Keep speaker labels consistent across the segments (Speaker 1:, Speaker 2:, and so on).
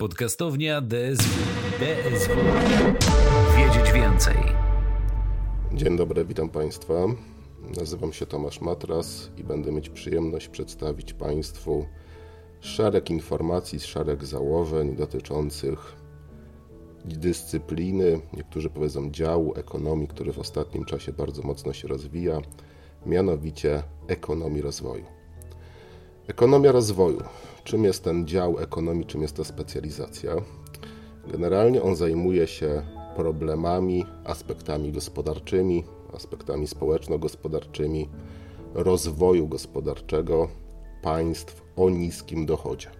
Speaker 1: Podcastownia DSW. DSW. Wiedzieć więcej.
Speaker 2: Dzień dobry, witam Państwa. Nazywam się Tomasz Matras i będę mieć przyjemność przedstawić Państwu szereg informacji, szereg założeń dotyczących dyscypliny, niektórzy powiedzą działu ekonomii, który w ostatnim czasie bardzo mocno się rozwija, mianowicie ekonomii rozwoju. Ekonomia rozwoju. Czym jest ten dział ekonomii, czym jest ta specjalizacja? Generalnie on zajmuje się problemami, aspektami gospodarczymi, aspektami społeczno-gospodarczymi rozwoju gospodarczego państw o niskim dochodzie.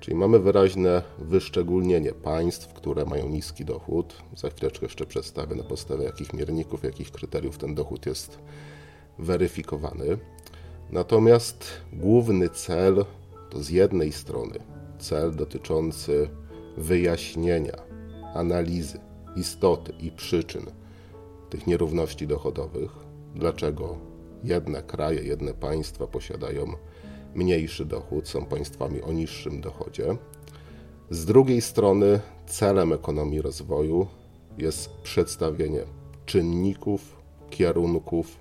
Speaker 2: Czyli mamy wyraźne wyszczególnienie państw, które mają niski dochód. Za chwileczkę jeszcze przedstawię na podstawie jakich mierników, jakich kryteriów ten dochód jest weryfikowany. Natomiast główny cel to z jednej strony cel dotyczący wyjaśnienia, analizy istoty i przyczyn tych nierówności dochodowych, dlaczego jedne kraje, jedne państwa posiadają mniejszy dochód, są państwami o niższym dochodzie. Z drugiej strony, celem ekonomii rozwoju jest przedstawienie czynników, kierunków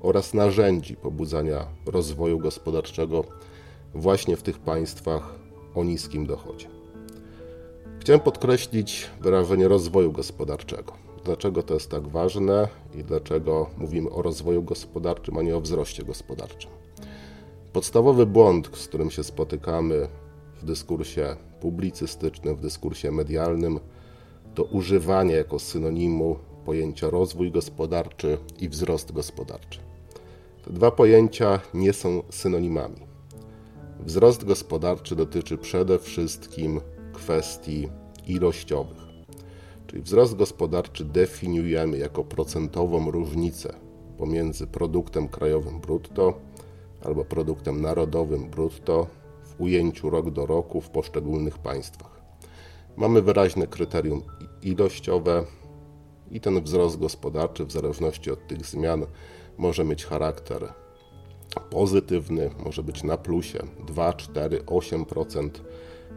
Speaker 2: oraz narzędzi pobudzania rozwoju gospodarczego właśnie w tych państwach o niskim dochodzie. Chciałem podkreślić wyrażenie rozwoju gospodarczego. Dlaczego to jest tak ważne i dlaczego mówimy o rozwoju gospodarczym, a nie o wzroście gospodarczym? Podstawowy błąd, z którym się spotykamy w dyskursie publicystycznym, w dyskursie medialnym, to używanie jako synonimu pojęcia rozwój gospodarczy i wzrost gospodarczy. Te dwa pojęcia nie są synonimami. Wzrost gospodarczy dotyczy przede wszystkim kwestii ilościowych. Czyli wzrost gospodarczy definiujemy jako procentową różnicę pomiędzy produktem krajowym brutto albo produktem narodowym brutto w ujęciu rok do roku w poszczególnych państwach. Mamy wyraźne kryterium ilościowe i ten wzrost gospodarczy, w zależności od tych zmian, może mieć charakter pozytywny, może być na plusie 2, 4, 8%.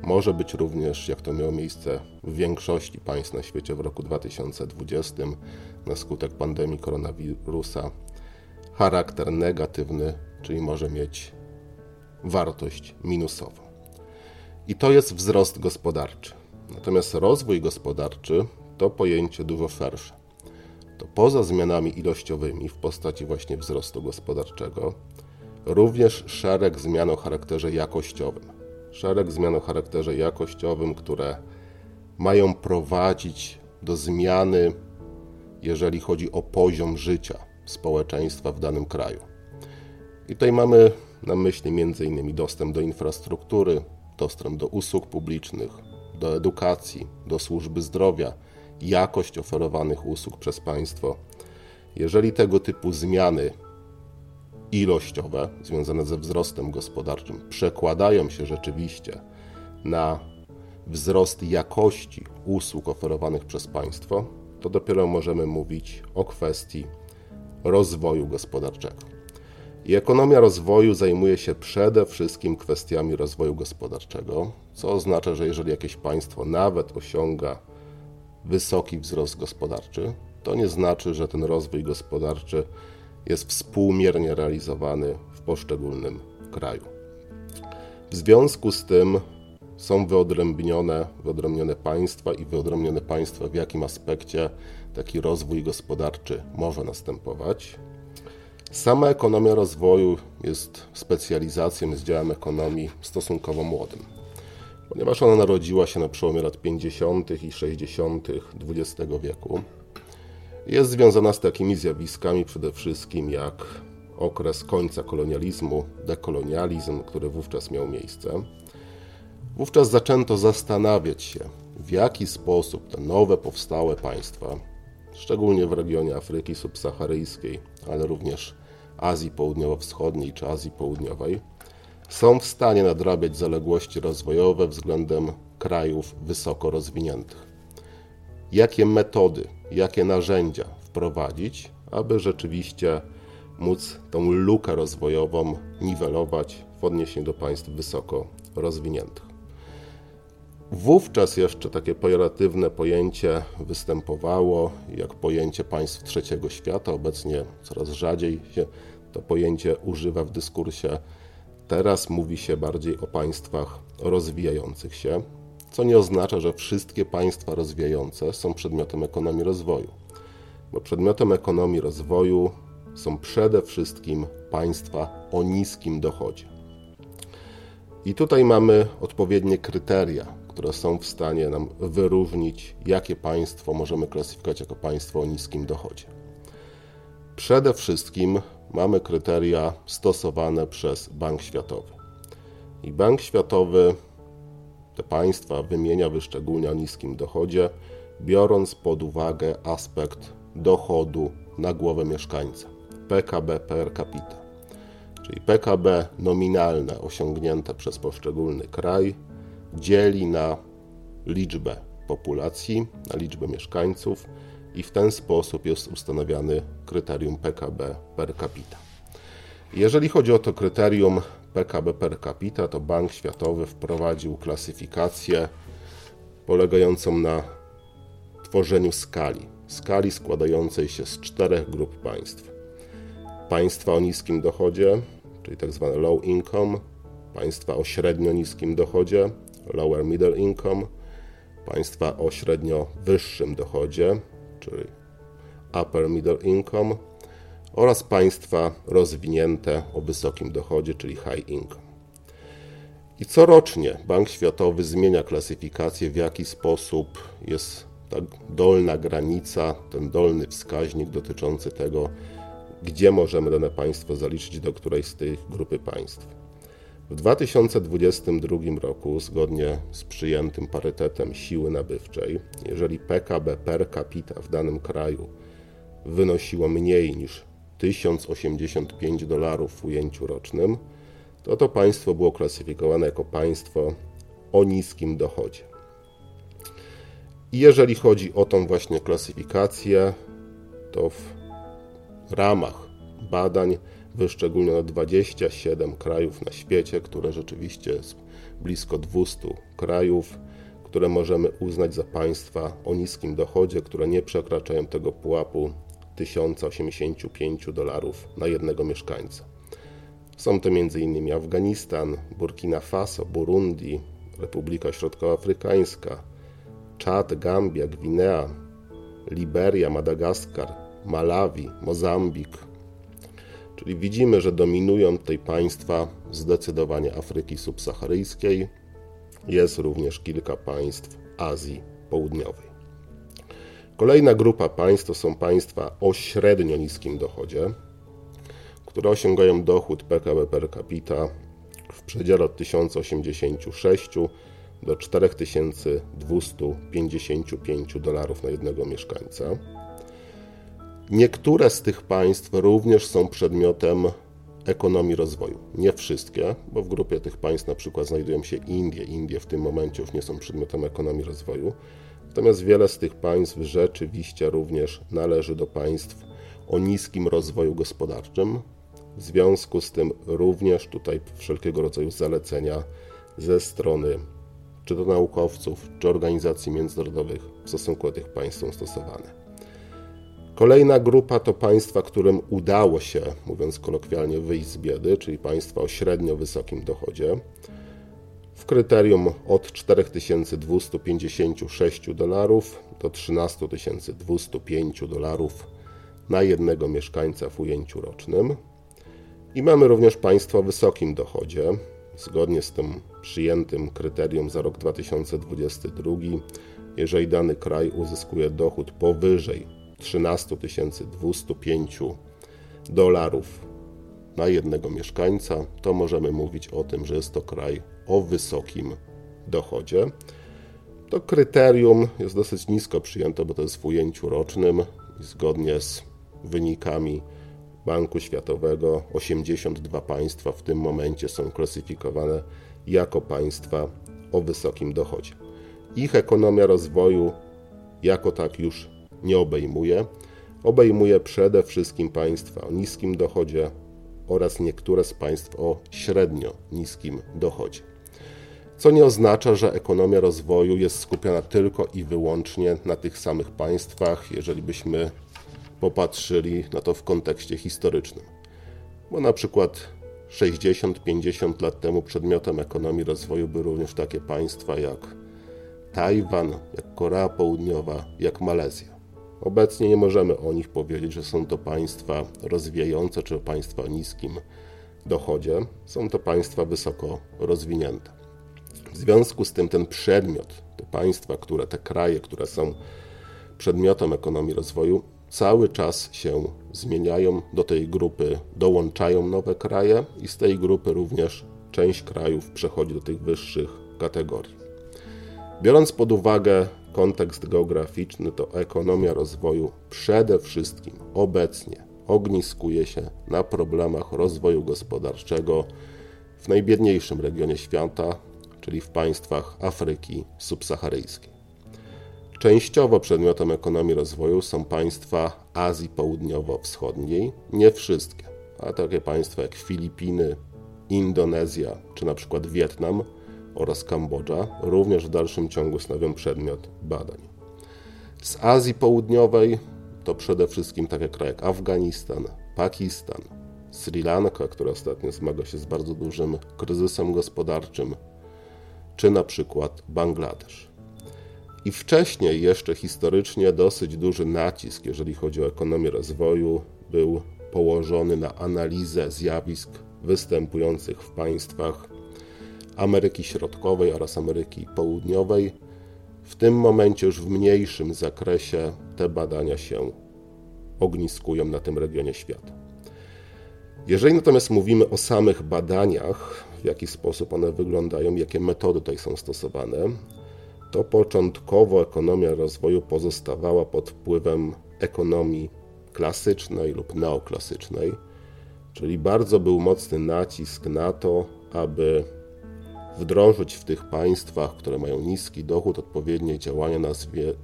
Speaker 2: Może być również, jak to miało miejsce w większości państw na świecie w roku 2020, na skutek pandemii koronawirusa, charakter negatywny czyli może mieć wartość minusową. I to jest wzrost gospodarczy. Natomiast rozwój gospodarczy to pojęcie dużo szersze. To poza zmianami ilościowymi w postaci właśnie wzrostu gospodarczego, również szereg zmian o charakterze jakościowym. Szereg zmian o charakterze jakościowym, które mają prowadzić do zmiany, jeżeli chodzi o poziom życia społeczeństwa w danym kraju. I tutaj mamy na myśli m.in. dostęp do infrastruktury, dostęp do usług publicznych, do edukacji, do służby zdrowia, jakość oferowanych usług przez państwo. Jeżeli tego typu zmiany ilościowe związane ze wzrostem gospodarczym przekładają się rzeczywiście na wzrost jakości usług oferowanych przez państwo, to dopiero możemy mówić o kwestii rozwoju gospodarczego. I ekonomia rozwoju zajmuje się przede wszystkim kwestiami rozwoju gospodarczego, co oznacza, że jeżeli jakieś państwo nawet osiąga wysoki wzrost gospodarczy, to nie znaczy, że ten rozwój gospodarczy jest współmiernie realizowany w poszczególnym kraju. W związku z tym są wyodrębnione, wyodrębnione państwa i wyodrębnione państwa, w jakim aspekcie taki rozwój gospodarczy może następować. Sama ekonomia rozwoju jest specjalizacją, z działem ekonomii stosunkowo młodym, ponieważ ona narodziła się na przełomie lat 50. i 60. XX wieku. Jest związana z takimi zjawiskami przede wszystkim jak okres końca kolonializmu, dekolonializm, który wówczas miał miejsce. Wówczas zaczęto zastanawiać się, w jaki sposób te nowe powstałe państwa, szczególnie w regionie Afryki subsaharyjskiej, ale również Azji Południowo-Wschodniej czy Azji Południowej, są w stanie nadrabiać zaległości rozwojowe względem krajów wysoko rozwiniętych. Jakie metody, jakie narzędzia wprowadzić, aby rzeczywiście móc tą lukę rozwojową niwelować w odniesieniu do państw wysoko rozwiniętych. Wówczas jeszcze takie pejoratywne pojęcie występowało, jak pojęcie państw trzeciego świata. Obecnie coraz rzadziej się to pojęcie używa w dyskursie. Teraz mówi się bardziej o państwach rozwijających się, co nie oznacza, że wszystkie państwa rozwijające są przedmiotem ekonomii rozwoju, bo przedmiotem ekonomii rozwoju są przede wszystkim państwa o niskim dochodzie. I tutaj mamy odpowiednie kryteria, które są w stanie nam wyróżnić, jakie państwo możemy klasyfikować jako państwo o niskim dochodzie. Przede wszystkim mamy kryteria stosowane przez Bank Światowy. I Bank Światowy te państwa wymienia wyszczególnia o niskim dochodzie, biorąc pod uwagę aspekt dochodu na głowę mieszkańca PKB per capita. Czyli PKB nominalne osiągnięte przez poszczególny kraj dzieli na liczbę populacji, na liczbę mieszkańców i w ten sposób jest ustanawiany kryterium PKB per capita. Jeżeli chodzi o to kryterium PKB per capita, to Bank Światowy wprowadził klasyfikację polegającą na tworzeniu skali. Skali składającej się z czterech grup państw. Państwa o niskim dochodzie, czyli tzw. Tak low income, państwa o średnio niskim dochodzie, lower middle income, państwa o średnio wyższym dochodzie, czyli upper middle income oraz państwa rozwinięte o wysokim dochodzie, czyli high income. I corocznie Bank Światowy zmienia klasyfikację, w jaki sposób jest ta dolna granica, ten dolny wskaźnik dotyczący tego, gdzie możemy dane państwo zaliczyć do której z tej grupy państw. W 2022 roku, zgodnie z przyjętym parytetem siły nabywczej, jeżeli PKB per capita w danym kraju wynosiło mniej niż 1085 dolarów w ujęciu rocznym, to to państwo było klasyfikowane jako państwo o niskim dochodzie. I jeżeli chodzi o tą właśnie klasyfikację, to w ramach badań wyszczególniono 27 krajów na świecie, które rzeczywiście jest blisko 200 krajów, które możemy uznać za państwa o niskim dochodzie, które nie przekraczają tego pułapu 1085 dolarów na jednego mieszkańca. Są to m.in. Afganistan, Burkina Faso, Burundi, Republika Środkowoafrykańska, Czad, Gambia, Gwinea, Liberia, Madagaskar, Malawi, Mozambik. Czyli widzimy, że dominują tutaj państwa zdecydowanie Afryki subsaharyjskiej. Jest również kilka państw Azji Południowej. Kolejna grupa państw to są państwa o średnio niskim dochodzie, które osiągają dochód PKB per capita w przedziale od 1086 do 4255 dolarów na jednego mieszkańca. Niektóre z tych państw również są przedmiotem ekonomii rozwoju. Nie wszystkie, bo w grupie tych państw na przykład znajdują się Indie. Indie w tym momencie już nie są przedmiotem ekonomii rozwoju. Natomiast wiele z tych państw rzeczywiście również należy do państw o niskim rozwoju gospodarczym. W związku z tym również tutaj wszelkiego rodzaju zalecenia ze strony czy to naukowców, czy organizacji międzynarodowych w stosunku do tych państw są stosowane. Kolejna grupa to państwa, którym udało się, mówiąc kolokwialnie, wyjść z biedy, czyli państwa o średnio wysokim dochodzie w kryterium od 4256 dolarów do 13205 dolarów na jednego mieszkańca w ujęciu rocznym. I mamy również państwa o wysokim dochodzie. Zgodnie z tym przyjętym kryterium za rok 2022, jeżeli dany kraj uzyskuje dochód powyżej 13 205 dolarów na jednego mieszkańca, to możemy mówić o tym, że jest to kraj o wysokim dochodzie. To kryterium jest dosyć nisko przyjęte, bo to jest w ujęciu rocznym i zgodnie z wynikami Banku Światowego 82 państwa w tym momencie są klasyfikowane jako państwa o wysokim dochodzie. Ich ekonomia rozwoju jako tak już nie obejmuje. Obejmuje przede wszystkim państwa o niskim dochodzie oraz niektóre z państw o średnio niskim dochodzie. co nie oznacza, że ekonomia rozwoju jest skupiona tylko i wyłącznie na tych samych państwach, jeżeli byśmy popatrzyli na to w kontekście historycznym. Bo na przykład 60-50 lat temu przedmiotem ekonomii rozwoju były również takie państwa jak Tajwan, jak Korea Południowa, jak Malezja. Obecnie nie możemy o nich powiedzieć, że są to państwa rozwijające czy państwa o niskim dochodzie. Są to państwa wysoko rozwinięte. W związku z tym ten przedmiot, te państwa, które, te kraje, które są przedmiotem ekonomii rozwoju, cały czas się zmieniają. Do tej grupy dołączają nowe kraje i z tej grupy również część krajów przechodzi do tych wyższych kategorii. Biorąc pod uwagę kontekst geograficzny, to ekonomia rozwoju przede wszystkim obecnie ogniskuje się na problemach rozwoju gospodarczego w najbiedniejszym regionie świata, czyli w państwach Afryki subsaharyjskiej. Częściowo przedmiotem ekonomii rozwoju są państwa Azji Południowo-Wschodniej, nie wszystkie, a takie państwa jak Filipiny, Indonezja czy na przykład Wietnam oraz Kambodża również w dalszym ciągu stanowią przedmiot badań. Z Azji Południowej to przede wszystkim takie kraje jak Afganistan, Pakistan, Sri Lanka, która ostatnio zmaga się z bardzo dużym kryzysem gospodarczym, czy na przykład Bangladesz. I wcześniej, jeszcze historycznie, dosyć duży nacisk, jeżeli chodzi o ekonomię rozwoju, był położony na analizę zjawisk występujących w państwach Ameryki Środkowej oraz Ameryki Południowej. W tym momencie już w mniejszym zakresie te badania się ogniskują na tym regionie świata. Jeżeli natomiast mówimy o samych badaniach, w jaki sposób one wyglądają, jakie metody tutaj są stosowane, to początkowo ekonomia rozwoju pozostawała pod wpływem ekonomii klasycznej lub neoklasycznej, czyli bardzo był mocny nacisk na to, aby wdrożyć w tych państwach, które mają niski dochód, odpowiednie działania na,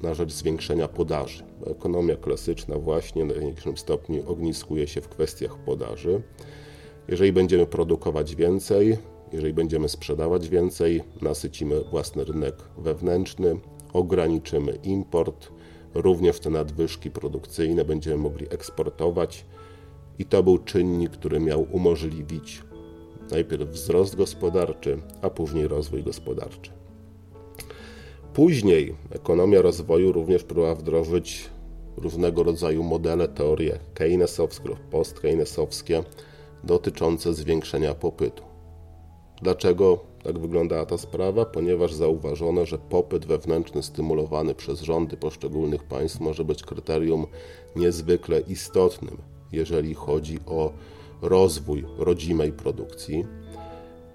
Speaker 2: na rzecz zwiększenia podaży. Bo ekonomia klasyczna właśnie w największym stopniu ogniskuje się w kwestiach podaży. Jeżeli będziemy produkować więcej, jeżeli będziemy sprzedawać więcej, nasycimy własny rynek wewnętrzny, ograniczymy import, również te nadwyżki produkcyjne będziemy mogli eksportować. I to był czynnik, który miał umożliwić Najpierw wzrost gospodarczy, a później rozwój gospodarczy. Później ekonomia rozwoju również próbowała wdrożyć różnego rodzaju modele, teorie keynesowskie lub post-keynesowskie dotyczące zwiększenia popytu. Dlaczego tak wyglądała ta sprawa? Ponieważ zauważono, że popyt wewnętrzny stymulowany przez rządy poszczególnych państw może być kryterium niezwykle istotnym, jeżeli chodzi o rozwój rodzimej produkcji,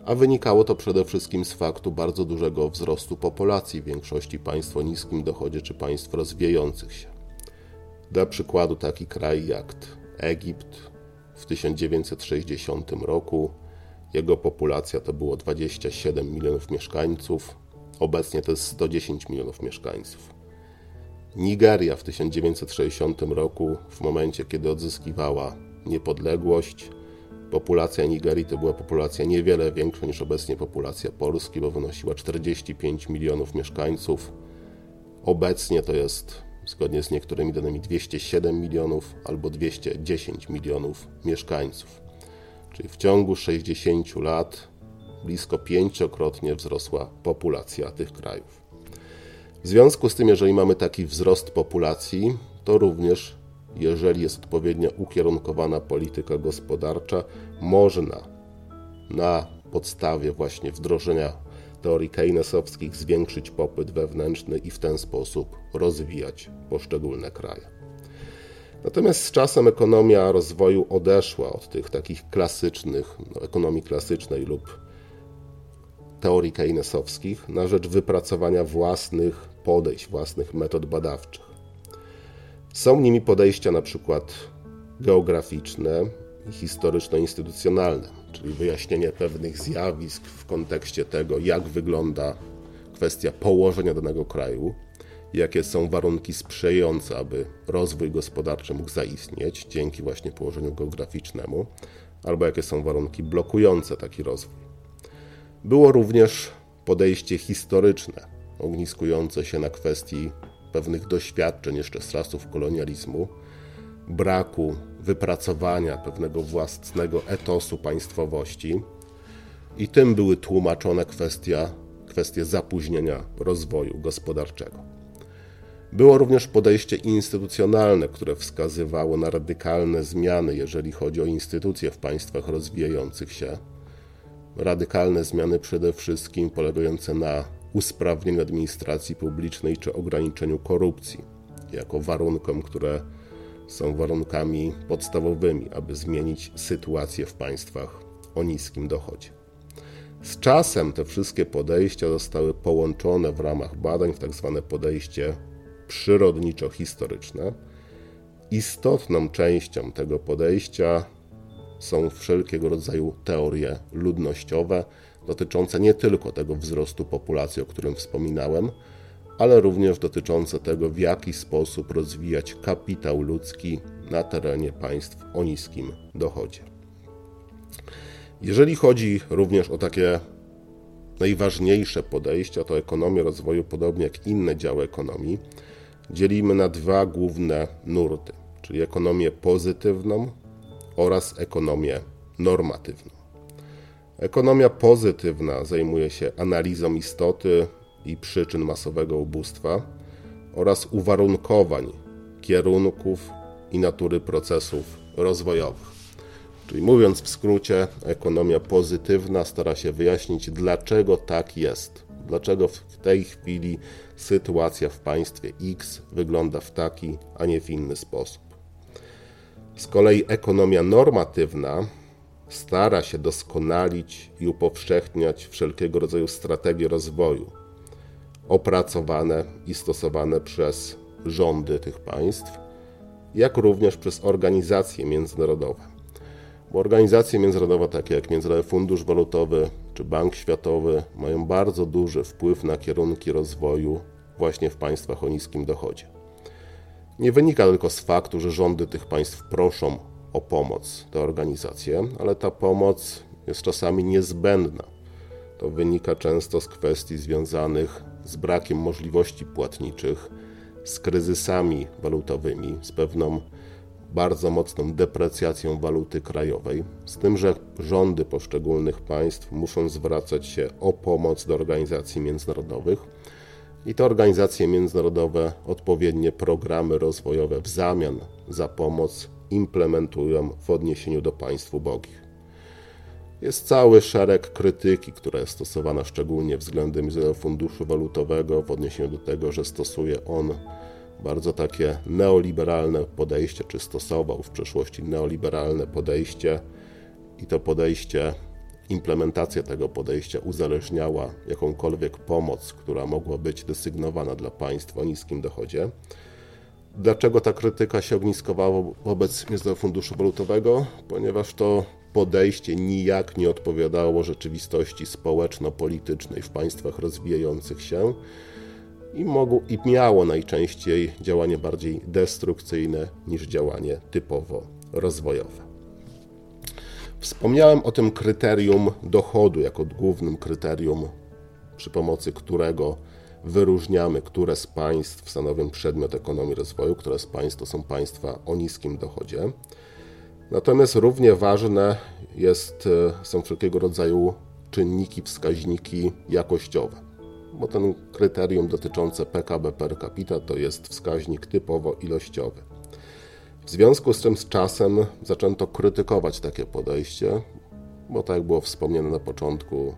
Speaker 2: a wynikało to przede wszystkim z faktu bardzo dużego wzrostu populacji w większości państw o niskim dochodzie czy państw rozwijających się. Dla przykładu taki kraj jak Egipt w 1960 roku jego populacja to było 27 milionów mieszkańców, obecnie to jest 110 milionów mieszkańców. Nigeria w 1960 roku, w momencie kiedy odzyskiwała niepodległość. Populacja Nigerii to była populacja niewiele większa niż obecnie populacja Polski, bo wynosiła 45 milionów mieszkańców. Obecnie to jest, zgodnie z niektórymi danymi, 207 milionów albo 210 milionów mieszkańców. Czyli w ciągu 60 lat blisko pięciokrotnie wzrosła populacja tych krajów. W związku z tym, jeżeli mamy taki wzrost populacji, to również jeżeli jest odpowiednio ukierunkowana polityka gospodarcza, można na podstawie właśnie wdrożenia teorii keynesowskich zwiększyć popyt wewnętrzny i w ten sposób rozwijać poszczególne kraje. Natomiast z czasem ekonomia rozwoju odeszła od tych takich klasycznych, no, ekonomii klasycznej lub teorii keynesowskich na rzecz wypracowania własnych podejść, własnych metod badawczych. Są nimi podejścia na przykład geograficzne i historyczno-instytucjonalne, czyli wyjaśnienie pewnych zjawisk w kontekście tego, jak wygląda kwestia położenia danego kraju, jakie są warunki sprzyjające, aby rozwój gospodarczy mógł zaistnieć dzięki właśnie położeniu geograficznemu, albo jakie są warunki blokujące taki rozwój. Było również podejście historyczne, ogniskujące się na kwestii pewnych doświadczeń jeszcze z czasów kolonializmu, braku wypracowania pewnego własnego etosu państwowości i tym były tłumaczone kwestia, kwestie zapóźnienia rozwoju gospodarczego. Było również podejście instytucjonalne, które wskazywało na radykalne zmiany, jeżeli chodzi o instytucje w państwach rozwijających się. Radykalne zmiany przede wszystkim polegające na usprawnieniu administracji publicznej czy ograniczeniu korupcji, jako warunkom, które są warunkami podstawowymi, aby zmienić sytuację w państwach o niskim dochodzie. Z czasem te wszystkie podejścia zostały połączone w ramach badań w tzw. Tak podejście przyrodniczo-historyczne. Istotną częścią tego podejścia są wszelkiego rodzaju teorie ludnościowe, dotyczące nie tylko tego wzrostu populacji, o którym wspominałem, ale również dotyczące tego, w jaki sposób rozwijać kapitał ludzki na terenie państw o niskim dochodzie. Jeżeli chodzi również o takie najważniejsze podejścia, to ekonomię rozwoju, podobnie jak inne działy ekonomii, dzielimy na dwa główne nurty, czyli ekonomię pozytywną oraz ekonomię normatywną. Ekonomia pozytywna zajmuje się analizą istoty i przyczyn masowego ubóstwa oraz uwarunkowań, kierunków i natury procesów rozwojowych. Czyli mówiąc w skrócie, ekonomia pozytywna stara się wyjaśnić, dlaczego tak jest, dlaczego w tej chwili sytuacja w państwie X wygląda w taki, a nie w inny sposób. Z kolei ekonomia normatywna stara się doskonalić i upowszechniać wszelkiego rodzaju strategie rozwoju, opracowane i stosowane przez rządy tych państw, jak również przez organizacje międzynarodowe. Bo organizacje międzynarodowe, takie jak Międzynarodowy Fundusz Walutowy czy Bank Światowy, mają bardzo duży wpływ na kierunki rozwoju właśnie w państwach o niskim dochodzie. Nie wynika tylko z faktu, że rządy tych państw proszą o pomoc te organizacje, ale ta pomoc jest czasami niezbędna. To wynika często z kwestii związanych z brakiem możliwości płatniczych, z kryzysami walutowymi, z pewną bardzo mocną deprecjacją waluty krajowej, z tym, że rządy poszczególnych państw muszą zwracać się o pomoc do organizacji międzynarodowych i te organizacje międzynarodowe odpowiednie programy rozwojowe w zamian za pomoc implementują w odniesieniu do państw ubogich. Jest cały szereg krytyki, która jest stosowana szczególnie względem Funduszu Walutowego w odniesieniu do tego, że stosuje on bardzo takie neoliberalne podejście, czy stosował w przeszłości neoliberalne podejście i to podejście, implementacja tego podejścia uzależniała jakąkolwiek pomoc, która mogła być desygnowana dla państw o niskim dochodzie. Dlaczego ta krytyka się ogniskowała wobec Międzynarodowego Funduszu Walutowego? Ponieważ to podejście nijak nie odpowiadało rzeczywistości społeczno-politycznej w państwach rozwijających się i, mogło, i miało najczęściej działanie bardziej destrukcyjne niż działanie typowo rozwojowe. Wspomniałem o tym kryterium dochodu jako głównym kryterium, przy pomocy którego wyróżniamy, które z państw stanowią przedmiot ekonomii rozwoju, które z państw to są państwa o niskim dochodzie. Natomiast równie ważne jest, e, są wszelkiego rodzaju czynniki, wskaźniki jakościowe, bo ten kryterium dotyczące PKB per capita to jest wskaźnik typowo ilościowy. W związku z czym z czasem zaczęto krytykować takie podejście, bo tak jak było wspomniane na początku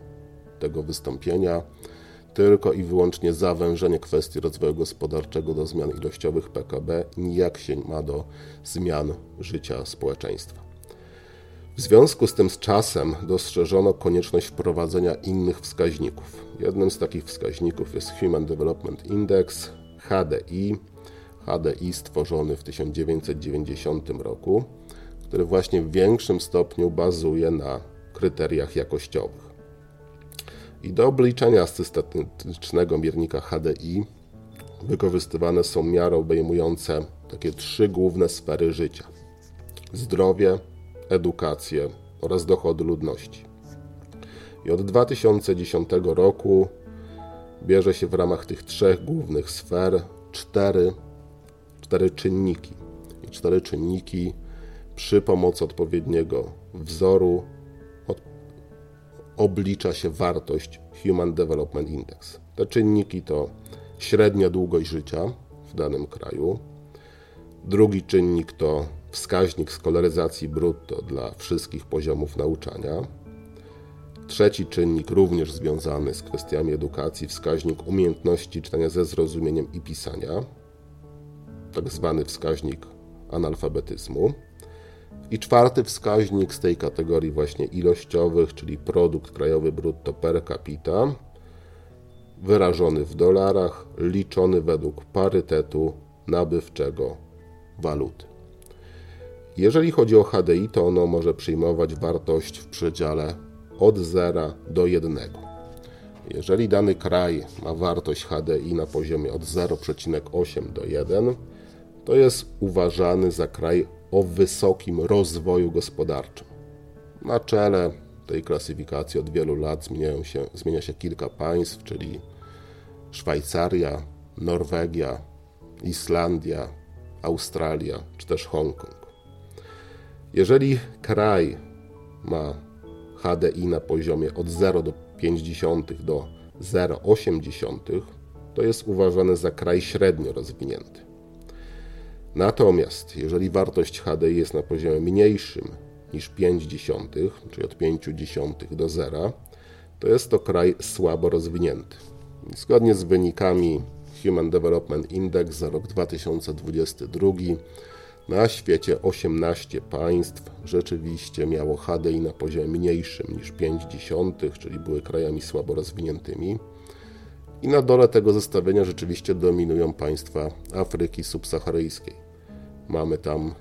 Speaker 2: tego wystąpienia, tylko i wyłącznie zawężenie kwestii rozwoju gospodarczego do zmian ilościowych PKB nijak się ma do zmian życia społeczeństwa. W związku z tym z czasem dostrzeżono konieczność wprowadzenia innych wskaźników. Jednym z takich wskaźników jest Human Development Index, HDI, HDI stworzony w 1990 roku, który właśnie w większym stopniu bazuje na kryteriach jakościowych. I do obliczenia systematycznego miernika HDI wykorzystywane są miary obejmujące takie trzy główne sfery życia: zdrowie, edukację oraz dochody ludności. I od 2010 roku bierze się w ramach tych trzech głównych sfer cztery, cztery czynniki. I cztery czynniki przy pomocy odpowiedniego wzoru oblicza się wartość Human Development Index. Te czynniki to średnia długość życia w danym kraju. Drugi czynnik to wskaźnik skolaryzacji brutto dla wszystkich poziomów nauczania. Trzeci czynnik, również związany z kwestiami edukacji, wskaźnik umiejętności czytania ze zrozumieniem i pisania, tak zwany wskaźnik analfabetyzmu. I czwarty wskaźnik z tej kategorii właśnie ilościowych, czyli produkt krajowy brutto per capita, wyrażony w dolarach, liczony według parytetu nabywczego waluty. Jeżeli chodzi o HDI, to ono może przyjmować wartość w przedziale od 0 do 1. Jeżeli dany kraj ma wartość HDI na poziomie od 0,8 do 1, to jest uważany za kraj o wysokim rozwoju gospodarczym. Na czele tej klasyfikacji od wielu lat się, zmienia się kilka państw, czyli Szwajcaria, Norwegia, Islandia, Australia czy też Hongkong. Jeżeli kraj ma HDI na poziomie od 0 do 50 do 0,8, to jest uważany za kraj średnio rozwinięty. Natomiast jeżeli wartość HDI jest na poziomie mniejszym niż 5 dziesiątych, czyli od 5 dziesiątych do 0, to jest to kraj słabo rozwinięty. Zgodnie z wynikami Human Development Index za rok 2022 na świecie 18 państw rzeczywiście miało HDI na poziomie mniejszym niż 0,5, czyli były krajami słabo rozwiniętymi. I na dole tego zestawienia rzeczywiście dominują państwa Afryki subsaharyjskiej. Mamy tam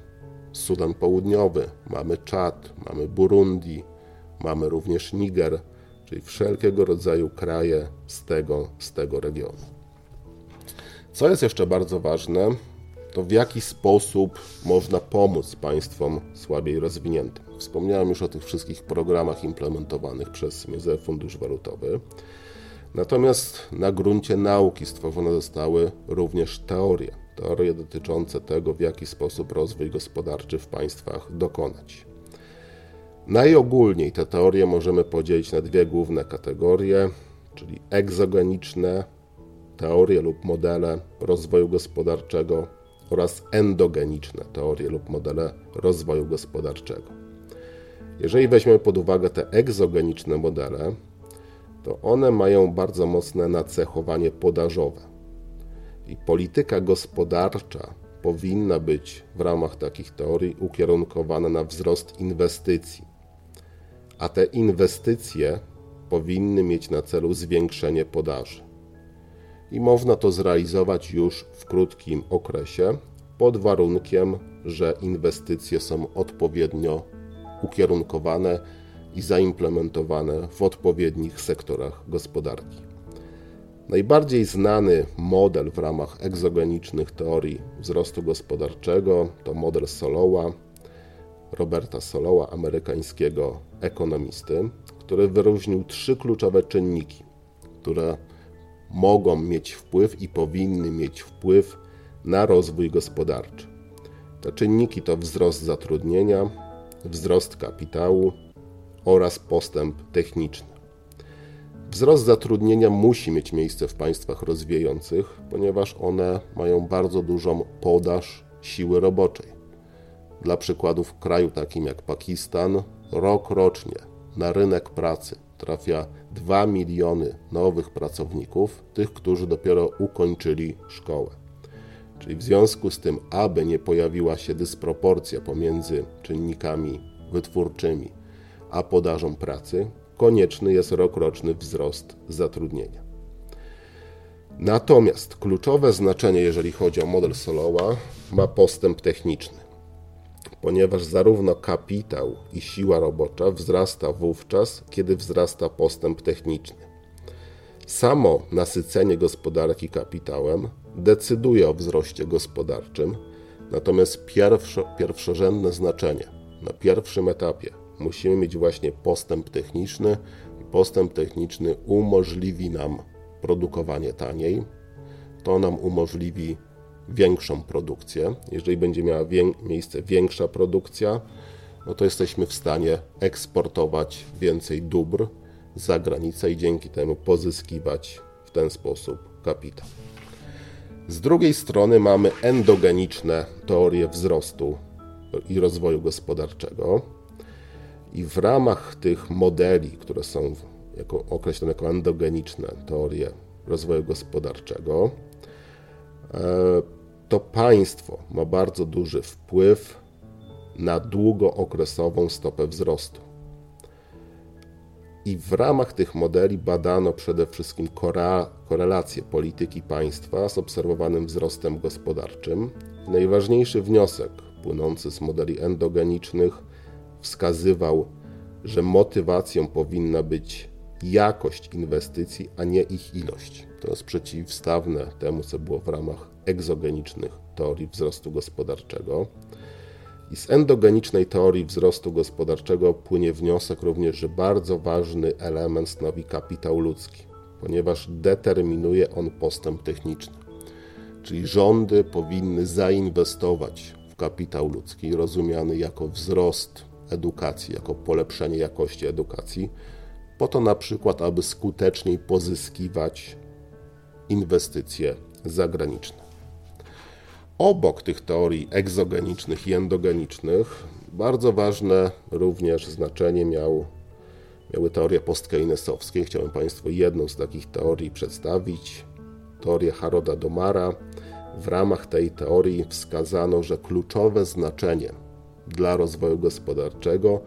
Speaker 2: Sudan Południowy, mamy Czad, mamy Burundi, mamy również Niger, czyli wszelkiego rodzaju kraje z tego, z tego regionu. Co jest jeszcze bardzo ważne, to w jaki sposób można pomóc państwom słabiej rozwiniętym. Wspomniałem już o tych wszystkich programach implementowanych przez Międzynarodowy Fundusz Walutowy. Natomiast na gruncie nauki stworzone zostały również teorie. Teorie dotyczące tego, w jaki sposób rozwój gospodarczy w państwach dokonać. Najogólniej te teorie możemy podzielić na dwie główne kategorie, czyli egzogeniczne teorie lub modele rozwoju gospodarczego oraz endogeniczne teorie lub modele rozwoju gospodarczego. Jeżeli weźmiemy pod uwagę te egzogeniczne modele, to one mają bardzo mocne nacechowanie podażowe. I polityka gospodarcza powinna być w ramach takich teorii ukierunkowana na wzrost inwestycji. A te inwestycje powinny mieć na celu zwiększenie podaży i można to zrealizować już w krótkim okresie, pod warunkiem, że inwestycje są odpowiednio ukierunkowane i zaimplementowane w odpowiednich sektorach gospodarki. Najbardziej znany model w ramach egzogenicznych teorii wzrostu gospodarczego to model Solowa, Roberta Solowa, amerykańskiego ekonomisty, który wyróżnił trzy kluczowe czynniki, które mogą mieć wpływ i powinny mieć wpływ na rozwój gospodarczy. Te czynniki to wzrost zatrudnienia, wzrost kapitału oraz postęp techniczny. Wzrost zatrudnienia musi mieć miejsce w państwach rozwijających, ponieważ one mają bardzo dużą podaż siły roboczej. Dla przykładu w kraju takim jak Pakistan rok rocznie na rynek pracy trafia 2 miliony nowych pracowników, tych, którzy dopiero ukończyli szkołę. Czyli w związku z tym, aby nie pojawiła się dysproporcja pomiędzy czynnikami wytwórczymi a podażą pracy, konieczny jest rokroczny wzrost zatrudnienia. Natomiast kluczowe znaczenie, jeżeli chodzi o model Solowa, ma postęp techniczny ponieważ zarówno kapitał i siła robocza wzrasta wówczas, kiedy wzrasta postęp techniczny. Samo nasycenie gospodarki kapitałem decyduje o wzroście gospodarczym, natomiast pierwszo, pierwszorzędne znaczenie na pierwszym etapie musimy mieć właśnie postęp techniczny postęp techniczny umożliwi nam produkowanie taniej. To nam umożliwi większą produkcję. Jeżeli będzie miała wię miejsce większa produkcja, no to jesteśmy w stanie eksportować więcej dóbr za granicę i dzięki temu pozyskiwać w ten sposób kapitał. Z drugiej strony mamy endogeniczne teorie wzrostu i rozwoju gospodarczego. I w ramach tych modeli, które są jako, określone jako endogeniczne teorie rozwoju gospodarczego, e, to państwo ma bardzo duży wpływ na długookresową stopę wzrostu. I w ramach tych modeli badano przede wszystkim korelację polityki państwa z obserwowanym wzrostem gospodarczym. Najważniejszy wniosek płynący z modeli endogenicznych wskazywał, że motywacją powinna być jakość inwestycji, a nie ich ilość. To jest przeciwstawne temu, co było w ramach egzogenicznych teorii wzrostu gospodarczego. I z endogenicznej teorii wzrostu gospodarczego płynie wniosek również, że bardzo ważny element stanowi kapitał ludzki, ponieważ determinuje on postęp techniczny. Czyli rządy powinny zainwestować w kapitał ludzki, rozumiany jako wzrost edukacji, jako polepszenie jakości edukacji, po to na przykład, aby skuteczniej pozyskiwać inwestycje zagraniczne. Obok tych teorii egzogenicznych i endogenicznych, bardzo ważne również znaczenie miał, miały teorie postkeynesowskie. Chciałem Państwu jedną z takich teorii przedstawić, teorię Haroda Domara. W ramach tej teorii wskazano, że kluczowe znaczenie dla rozwoju gospodarczego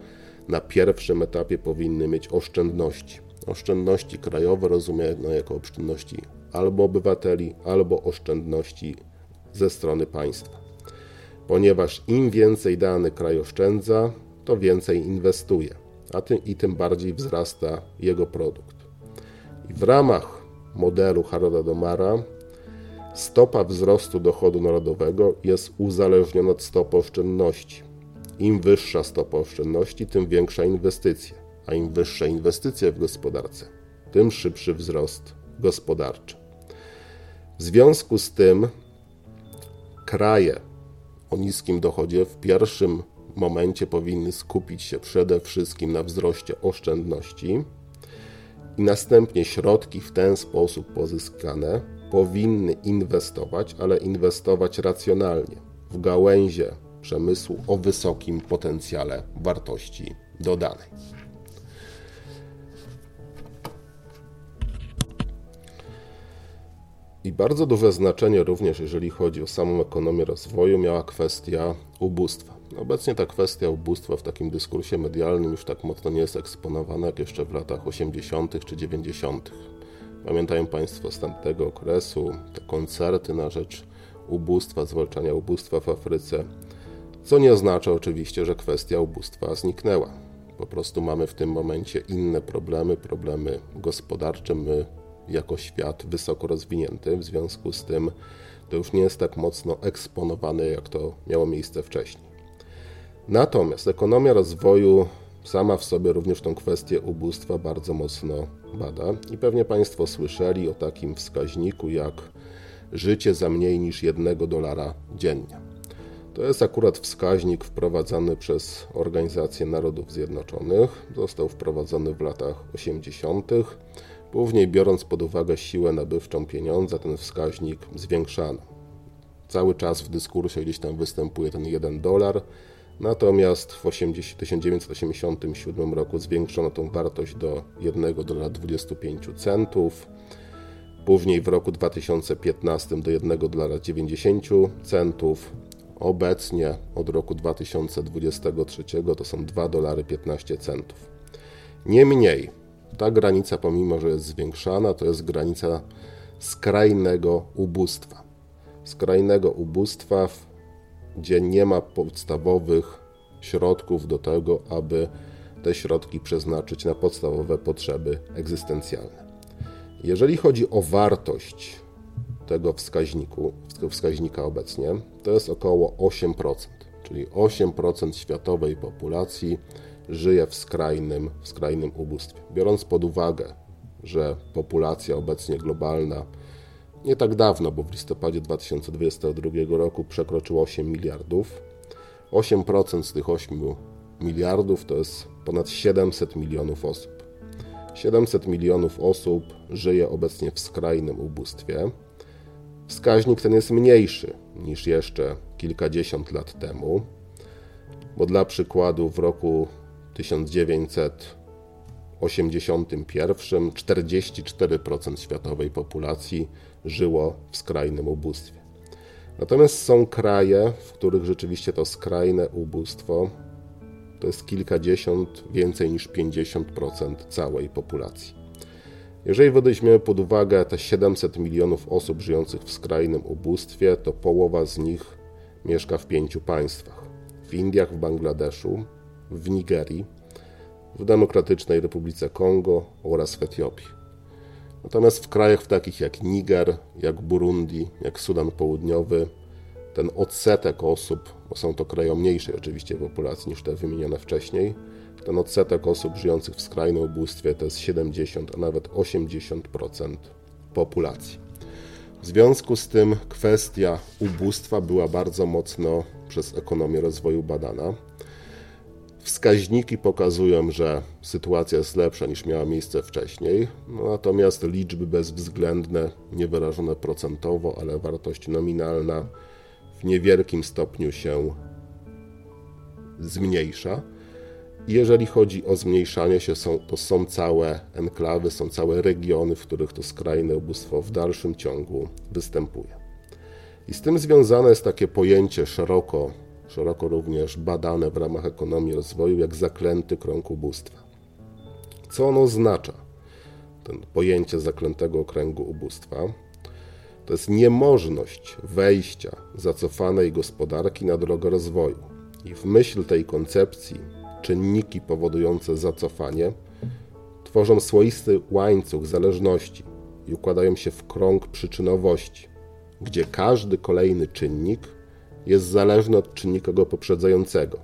Speaker 2: na pierwszym etapie powinny mieć oszczędności. Oszczędności krajowe rozumiane jako oszczędności albo obywateli, albo oszczędności ze strony państwa. Ponieważ im więcej dany kraj oszczędza, to więcej inwestuje, a tym, i tym bardziej wzrasta jego produkt. I w ramach modelu Haroda Domara stopa wzrostu dochodu narodowego jest uzależniona od stopy oszczędności. Im wyższa stopa oszczędności, tym większa inwestycja, a im wyższe inwestycje w gospodarce, tym szybszy wzrost gospodarczy. W związku z tym kraje o niskim dochodzie w pierwszym momencie powinny skupić się przede wszystkim na wzroście oszczędności i następnie środki w ten sposób pozyskane powinny inwestować, ale inwestować racjonalnie w gałęzie przemysłu o wysokim potencjale wartości dodanej. I bardzo duże znaczenie również, jeżeli chodzi o samą ekonomię rozwoju, miała kwestia ubóstwa. Obecnie ta kwestia ubóstwa w takim dyskursie medialnym już tak mocno nie jest eksponowana jak jeszcze w latach 80. czy 90. Pamiętają Państwo z tamtego okresu te koncerty na rzecz ubóstwa, zwalczania ubóstwa w Afryce, co nie oznacza oczywiście, że kwestia ubóstwa zniknęła. Po prostu mamy w tym momencie inne problemy, problemy gospodarcze. My jako świat wysoko rozwinięty, w związku z tym to już nie jest tak mocno eksponowane, jak to miało miejsce wcześniej. Natomiast ekonomia rozwoju sama w sobie również tą kwestię ubóstwa bardzo mocno bada i pewnie Państwo słyszeli o takim wskaźniku jak życie za mniej niż jednego dolara dziennie. To jest akurat wskaźnik wprowadzany przez Organizację Narodów Zjednoczonych. Został wprowadzony w latach 80. Później, biorąc pod uwagę siłę nabywczą pieniądza, ten wskaźnik zwiększano. Cały czas w dyskursie gdzieś tam występuje ten 1 dolar, natomiast w 1987 roku zwiększono tą wartość do 1 dolara 25 centów. Później w roku 2015 do 1 dolara 90 centów. Obecnie od roku 2023 to są 2 dolary 15 centów. Niemniej ta granica, pomimo że jest zwiększana, to jest granica skrajnego ubóstwa. Skrajnego ubóstwa, gdzie nie ma podstawowych środków do tego, aby te środki przeznaczyć na podstawowe potrzeby egzystencjalne. Jeżeli chodzi o wartość tego wskaźniku, wskaźnika obecnie, to jest około 8%, czyli 8% światowej populacji żyje w skrajnym, w skrajnym ubóstwie. Biorąc pod uwagę, że populacja obecnie globalna nie tak dawno, bo w listopadzie 2022 roku przekroczyła 8 miliardów. 8% z tych 8 miliardów to jest ponad 700 milionów osób. 700 milionów osób żyje obecnie w skrajnym ubóstwie. Wskaźnik ten jest mniejszy niż jeszcze kilkadziesiąt lat temu, bo dla przykładu w roku 1981 44% światowej populacji żyło w skrajnym ubóstwie. Natomiast są kraje, w których rzeczywiście to skrajne ubóstwo to jest kilkadziesiąt, więcej niż 50% całej populacji. Jeżeli weźmiemy pod uwagę te 700 milionów osób żyjących w skrajnym ubóstwie, to połowa z nich mieszka w pięciu państwach: w Indiach, w Bangladeszu, w Nigerii, w Demokratycznej Republice Kongo oraz w Etiopii. Natomiast w krajach takich jak Niger, jak Burundi, jak Sudan Południowy, ten odsetek osób, bo są to kraje o mniejszej oczywiście populacji niż te wymienione wcześniej, ten odsetek osób żyjących w skrajnym ubóstwie to jest 70, a nawet 80% populacji. W związku z tym kwestia ubóstwa była bardzo mocno przez ekonomię rozwoju badana. Wskaźniki pokazują, że sytuacja jest lepsza niż miała miejsce wcześniej, no natomiast liczby bezwzględne, niewyrażone procentowo, ale wartość nominalna w niewielkim stopniu się zmniejsza. Jeżeli chodzi o zmniejszanie się, są, to są całe enklawy, są całe regiony, w których to skrajne ubóstwo w dalszym ciągu występuje. I z tym związane jest takie pojęcie szeroko, szeroko również badane w ramach ekonomii rozwoju, jak zaklęty krąg ubóstwa. Co ono oznacza? Ten pojęcie zaklętego kręgu ubóstwa to jest niemożność wejścia zacofanej gospodarki na drogę rozwoju. I w myśl tej koncepcji czynniki powodujące zacofanie tworzą swoisty łańcuch zależności i układają się w krąg przyczynowości, gdzie każdy kolejny czynnik jest zależny od czynnika go poprzedzającego,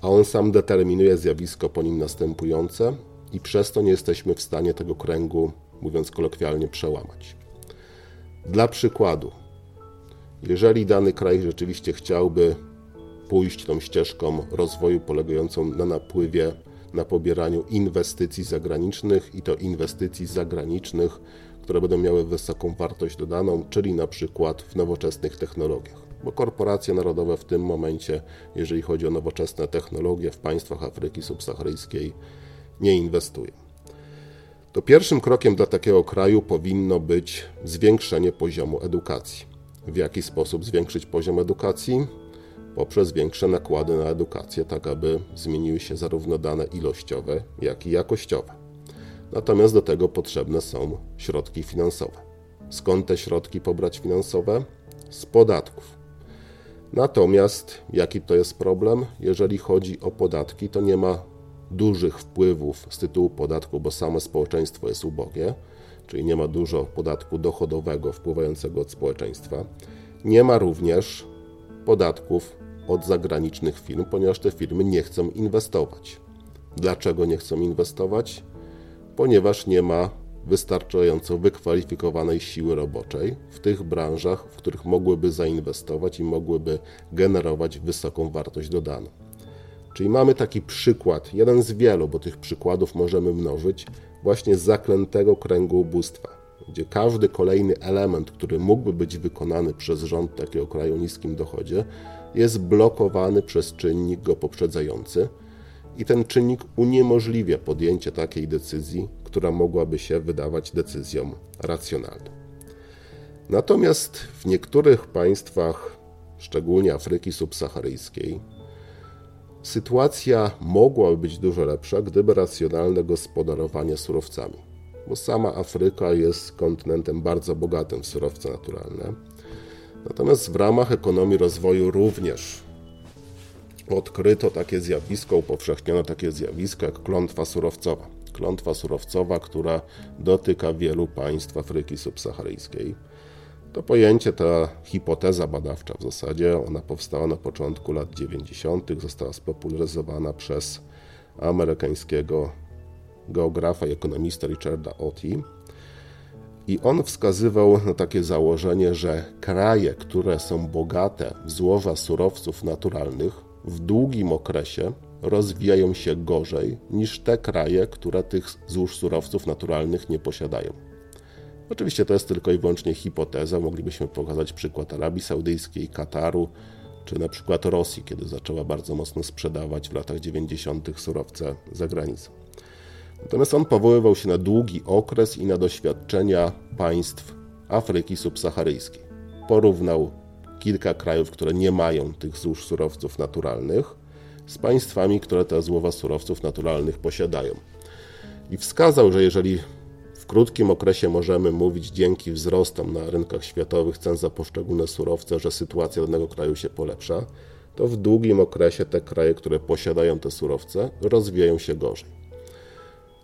Speaker 2: a on sam determinuje zjawisko po nim następujące i przez to nie jesteśmy w stanie tego kręgu, mówiąc kolokwialnie, przełamać. Dla przykładu, jeżeli dany kraj rzeczywiście chciałby pójść tą ścieżką rozwoju polegającą na napływie, na pobieraniu inwestycji zagranicznych i to inwestycji zagranicznych, które będą miały wysoką wartość dodaną, czyli na przykład w nowoczesnych technologiach. Bo korporacje narodowe w tym momencie, jeżeli chodzi o nowoczesne technologie w państwach Afryki subsaharyjskiej, nie inwestują. To pierwszym krokiem dla takiego kraju powinno być zwiększenie poziomu edukacji. W jaki sposób zwiększyć poziom edukacji? Poprzez większe nakłady na edukację, tak aby zmieniły się zarówno dane ilościowe, jak i jakościowe. Natomiast do tego potrzebne są środki finansowe. Skąd te środki pobrać finansowe? Z podatków. Natomiast jaki to jest problem? Jeżeli chodzi o podatki, to nie ma dużych wpływów z tytułu podatku, bo same społeczeństwo jest ubogie, czyli nie ma dużo podatku dochodowego wpływającego od społeczeństwa. Nie ma również podatków od zagranicznych firm, ponieważ te firmy nie chcą inwestować. Dlaczego nie chcą inwestować? Ponieważ nie ma wystarczająco wykwalifikowanej siły roboczej w tych branżach, w których mogłyby zainwestować i mogłyby generować wysoką wartość dodaną. Czyli mamy taki przykład, jeden z wielu, bo tych przykładów możemy mnożyć, właśnie zaklętego kręgu ubóstwa, gdzie każdy kolejny element, który mógłby być wykonany przez rząd takiego kraju o niskim dochodzie, jest blokowany przez czynnik go poprzedzający i ten czynnik uniemożliwia podjęcie takiej decyzji, która mogłaby się wydawać decyzją racjonalną. Natomiast w niektórych państwach, szczególnie Afryki subsaharyjskiej, sytuacja mogłaby być dużo lepsza, gdyby racjonalne gospodarowanie surowcami, bo sama Afryka jest kontynentem bardzo bogatym w surowce naturalne Natomiast w ramach ekonomii rozwoju również odkryto takie zjawisko, upowszechniono takie zjawisko jak klątwa surowcowa. Klątwa surowcowa, która dotyka wielu państw Afryki subsaharyjskiej. To pojęcie, ta hipoteza badawcza w zasadzie, ona powstała na początku lat 90., została spopularyzowana przez amerykańskiego geografa i ekonomista Richarda Oti. I on wskazywał na takie założenie, że kraje, które są bogate w złoża surowców naturalnych, w długim okresie rozwijają się gorzej niż te kraje, które tych złóż surowców naturalnych nie posiadają. Oczywiście to jest tylko i wyłącznie hipoteza. Moglibyśmy pokazać przykład Arabii Saudyjskiej, Kataru, czy na przykład Rosji, kiedy zaczęła bardzo mocno sprzedawać w latach 90. surowce za granicą. Natomiast on powoływał się na długi okres i na doświadczenia państw Afryki subsaharyjskiej. Porównał kilka krajów, które nie mają tych złóż surowców naturalnych, z państwami, które te złowa surowców naturalnych posiadają. I wskazał, że jeżeli w krótkim okresie możemy mówić dzięki wzrostom na rynkach światowych cen za poszczególne surowce, że sytuacja danego kraju się polepsza, to w długim okresie te kraje, które posiadają te surowce, rozwijają się gorzej.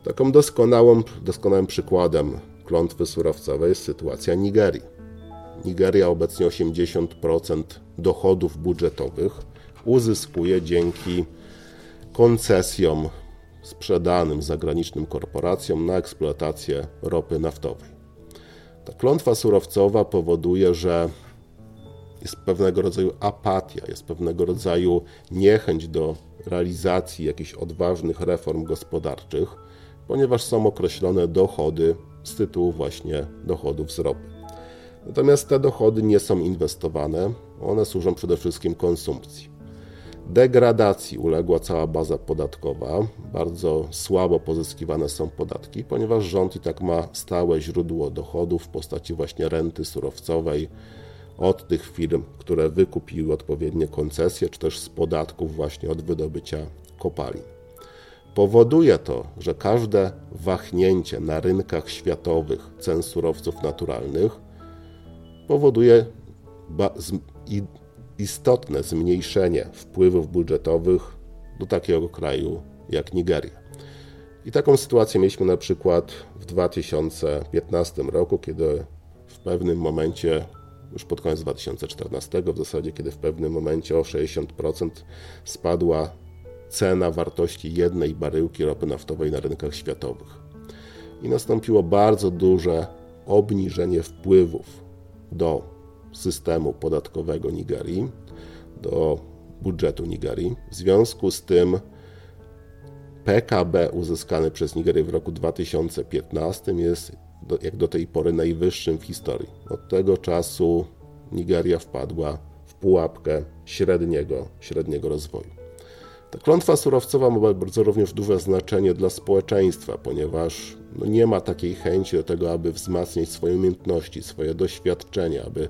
Speaker 2: Taką doskonałą, doskonałym przykładem klątwy surowcowej jest sytuacja Nigerii. Nigeria obecnie 80% dochodów budżetowych uzyskuje dzięki koncesjom sprzedanym zagranicznym korporacjom na eksploatację ropy naftowej. Ta klątwa surowcowa powoduje, że jest pewnego rodzaju apatia, jest pewnego rodzaju niechęć do realizacji jakichś odważnych reform gospodarczych, ponieważ są określone dochody z tytułu właśnie dochodów z ropy. Natomiast te dochody nie są inwestowane, one służą przede wszystkim konsumpcji. Degradacji uległa cała baza podatkowa. Bardzo słabo pozyskiwane są podatki, ponieważ rząd i tak ma stałe źródło dochodów w postaci właśnie renty surowcowej od tych firm, które wykupiły odpowiednie koncesje, czy też z podatków właśnie od wydobycia kopalin. Powoduje to, że każde wahnięcie na rynkach światowych cen surowców naturalnych powoduje istotne zmniejszenie wpływów budżetowych do takiego kraju jak Nigeria. I taką sytuację mieliśmy na przykład w 2015 roku, kiedy w pewnym momencie, już pod koniec 2014, w zasadzie, kiedy w pewnym momencie o 60% spadła cena wartości jednej baryłki ropy naftowej na rynkach światowych. I nastąpiło bardzo duże obniżenie wpływów do systemu podatkowego Nigerii, do budżetu Nigerii. W związku z tym PKB uzyskany przez Nigerię w roku 2015 jest do, jak do tej pory najwyższym w historii. Od tego czasu Nigeria wpadła w pułapkę średniego, średniego rozwoju. Ta klątwa surowcowa ma bardzo również duże znaczenie dla społeczeństwa, ponieważ no nie ma takiej chęci do tego, aby wzmacniać swoje umiejętności, swoje doświadczenia, aby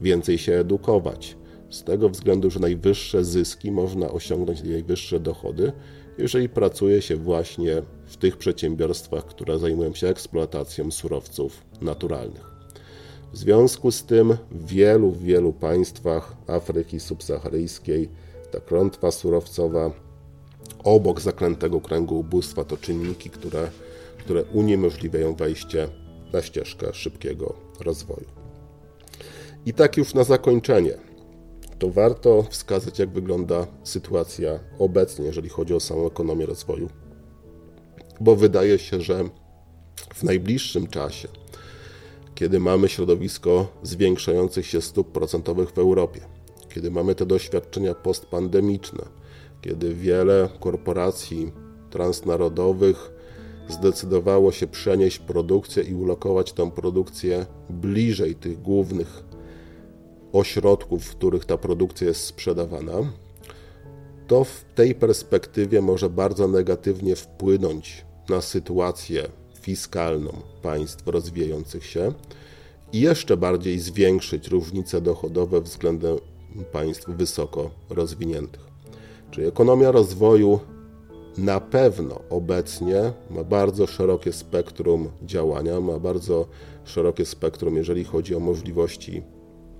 Speaker 2: więcej się edukować. Z tego względu, że najwyższe zyski można osiągnąć, najwyższe dochody, jeżeli pracuje się właśnie w tych przedsiębiorstwach, które zajmują się eksploatacją surowców naturalnych. W związku z tym w wielu, wielu państwach Afryki subsaharyjskiej ta klątwa surowcowa obok zaklętego kręgu ubóstwa to czynniki, które, które uniemożliwiają wejście na ścieżkę szybkiego rozwoju. I tak już na zakończenie, to warto wskazać, jak wygląda sytuacja obecnie, jeżeli chodzi o samą ekonomię rozwoju. Bo wydaje się, że w najbliższym czasie, kiedy mamy środowisko zwiększających się stóp procentowych w Europie, kiedy mamy te doświadczenia postpandemiczne, kiedy wiele korporacji transnarodowych zdecydowało się przenieść produkcję i ulokować tę produkcję bliżej tych głównych ośrodków, w których ta produkcja jest sprzedawana, to w tej perspektywie może bardzo negatywnie wpłynąć na sytuację fiskalną państw rozwijających się i jeszcze bardziej zwiększyć różnice dochodowe względem państw wysoko rozwiniętych. Czyli ekonomia rozwoju na pewno obecnie ma bardzo szerokie spektrum działania, ma bardzo szerokie spektrum, jeżeli chodzi o możliwości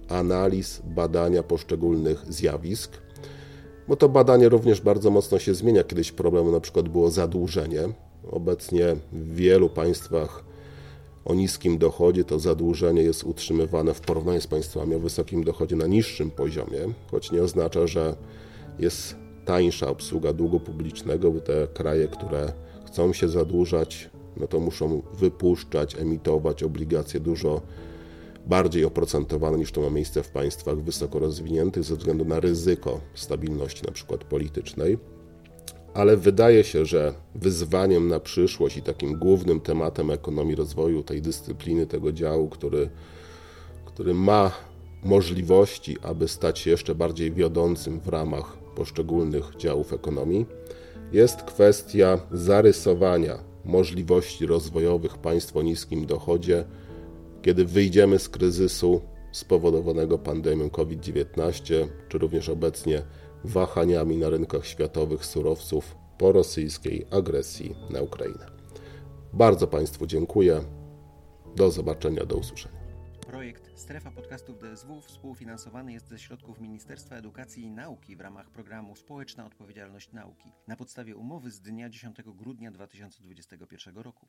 Speaker 2: analiz, badania poszczególnych zjawisk. Bo to badanie również bardzo mocno się zmienia. Kiedyś problemem na przykład było zadłużenie. Obecnie w wielu państwach o niskim dochodzie to zadłużenie jest utrzymywane w porównaniu z państwami o wysokim dochodzie na niższym poziomie, choć nie oznacza, że jest tańsza obsługa długu publicznego, bo te kraje, które chcą się zadłużać, no to muszą wypuszczać, emitować obligacje dużo bardziej oprocentowane niż to ma miejsce w państwach wysoko rozwiniętych ze względu na ryzyko stabilności na przykład politycznej. Ale wydaje się, że wyzwaniem na przyszłość i takim głównym tematem ekonomii rozwoju, tej dyscypliny, tego działu, który, który ma możliwości, aby stać się jeszcze bardziej wiodącym w ramach poszczególnych działów ekonomii, jest kwestia zarysowania możliwości rozwojowych państw o niskim dochodzie, kiedy wyjdziemy z kryzysu spowodowanego pandemią COVID-19, czy również obecnie wahaniami na rynkach światowych surowców po rosyjskiej agresji na Ukrainę. Bardzo Państwu dziękuję. Do zobaczenia, do usłyszenia.
Speaker 3: Projekt Strefa Podcastów DSW współfinansowany jest ze środków Ministerstwa Edukacji i Nauki w ramach programu Społeczna Odpowiedzialność Nauki na podstawie umowy z dnia 10 grudnia 2021 roku.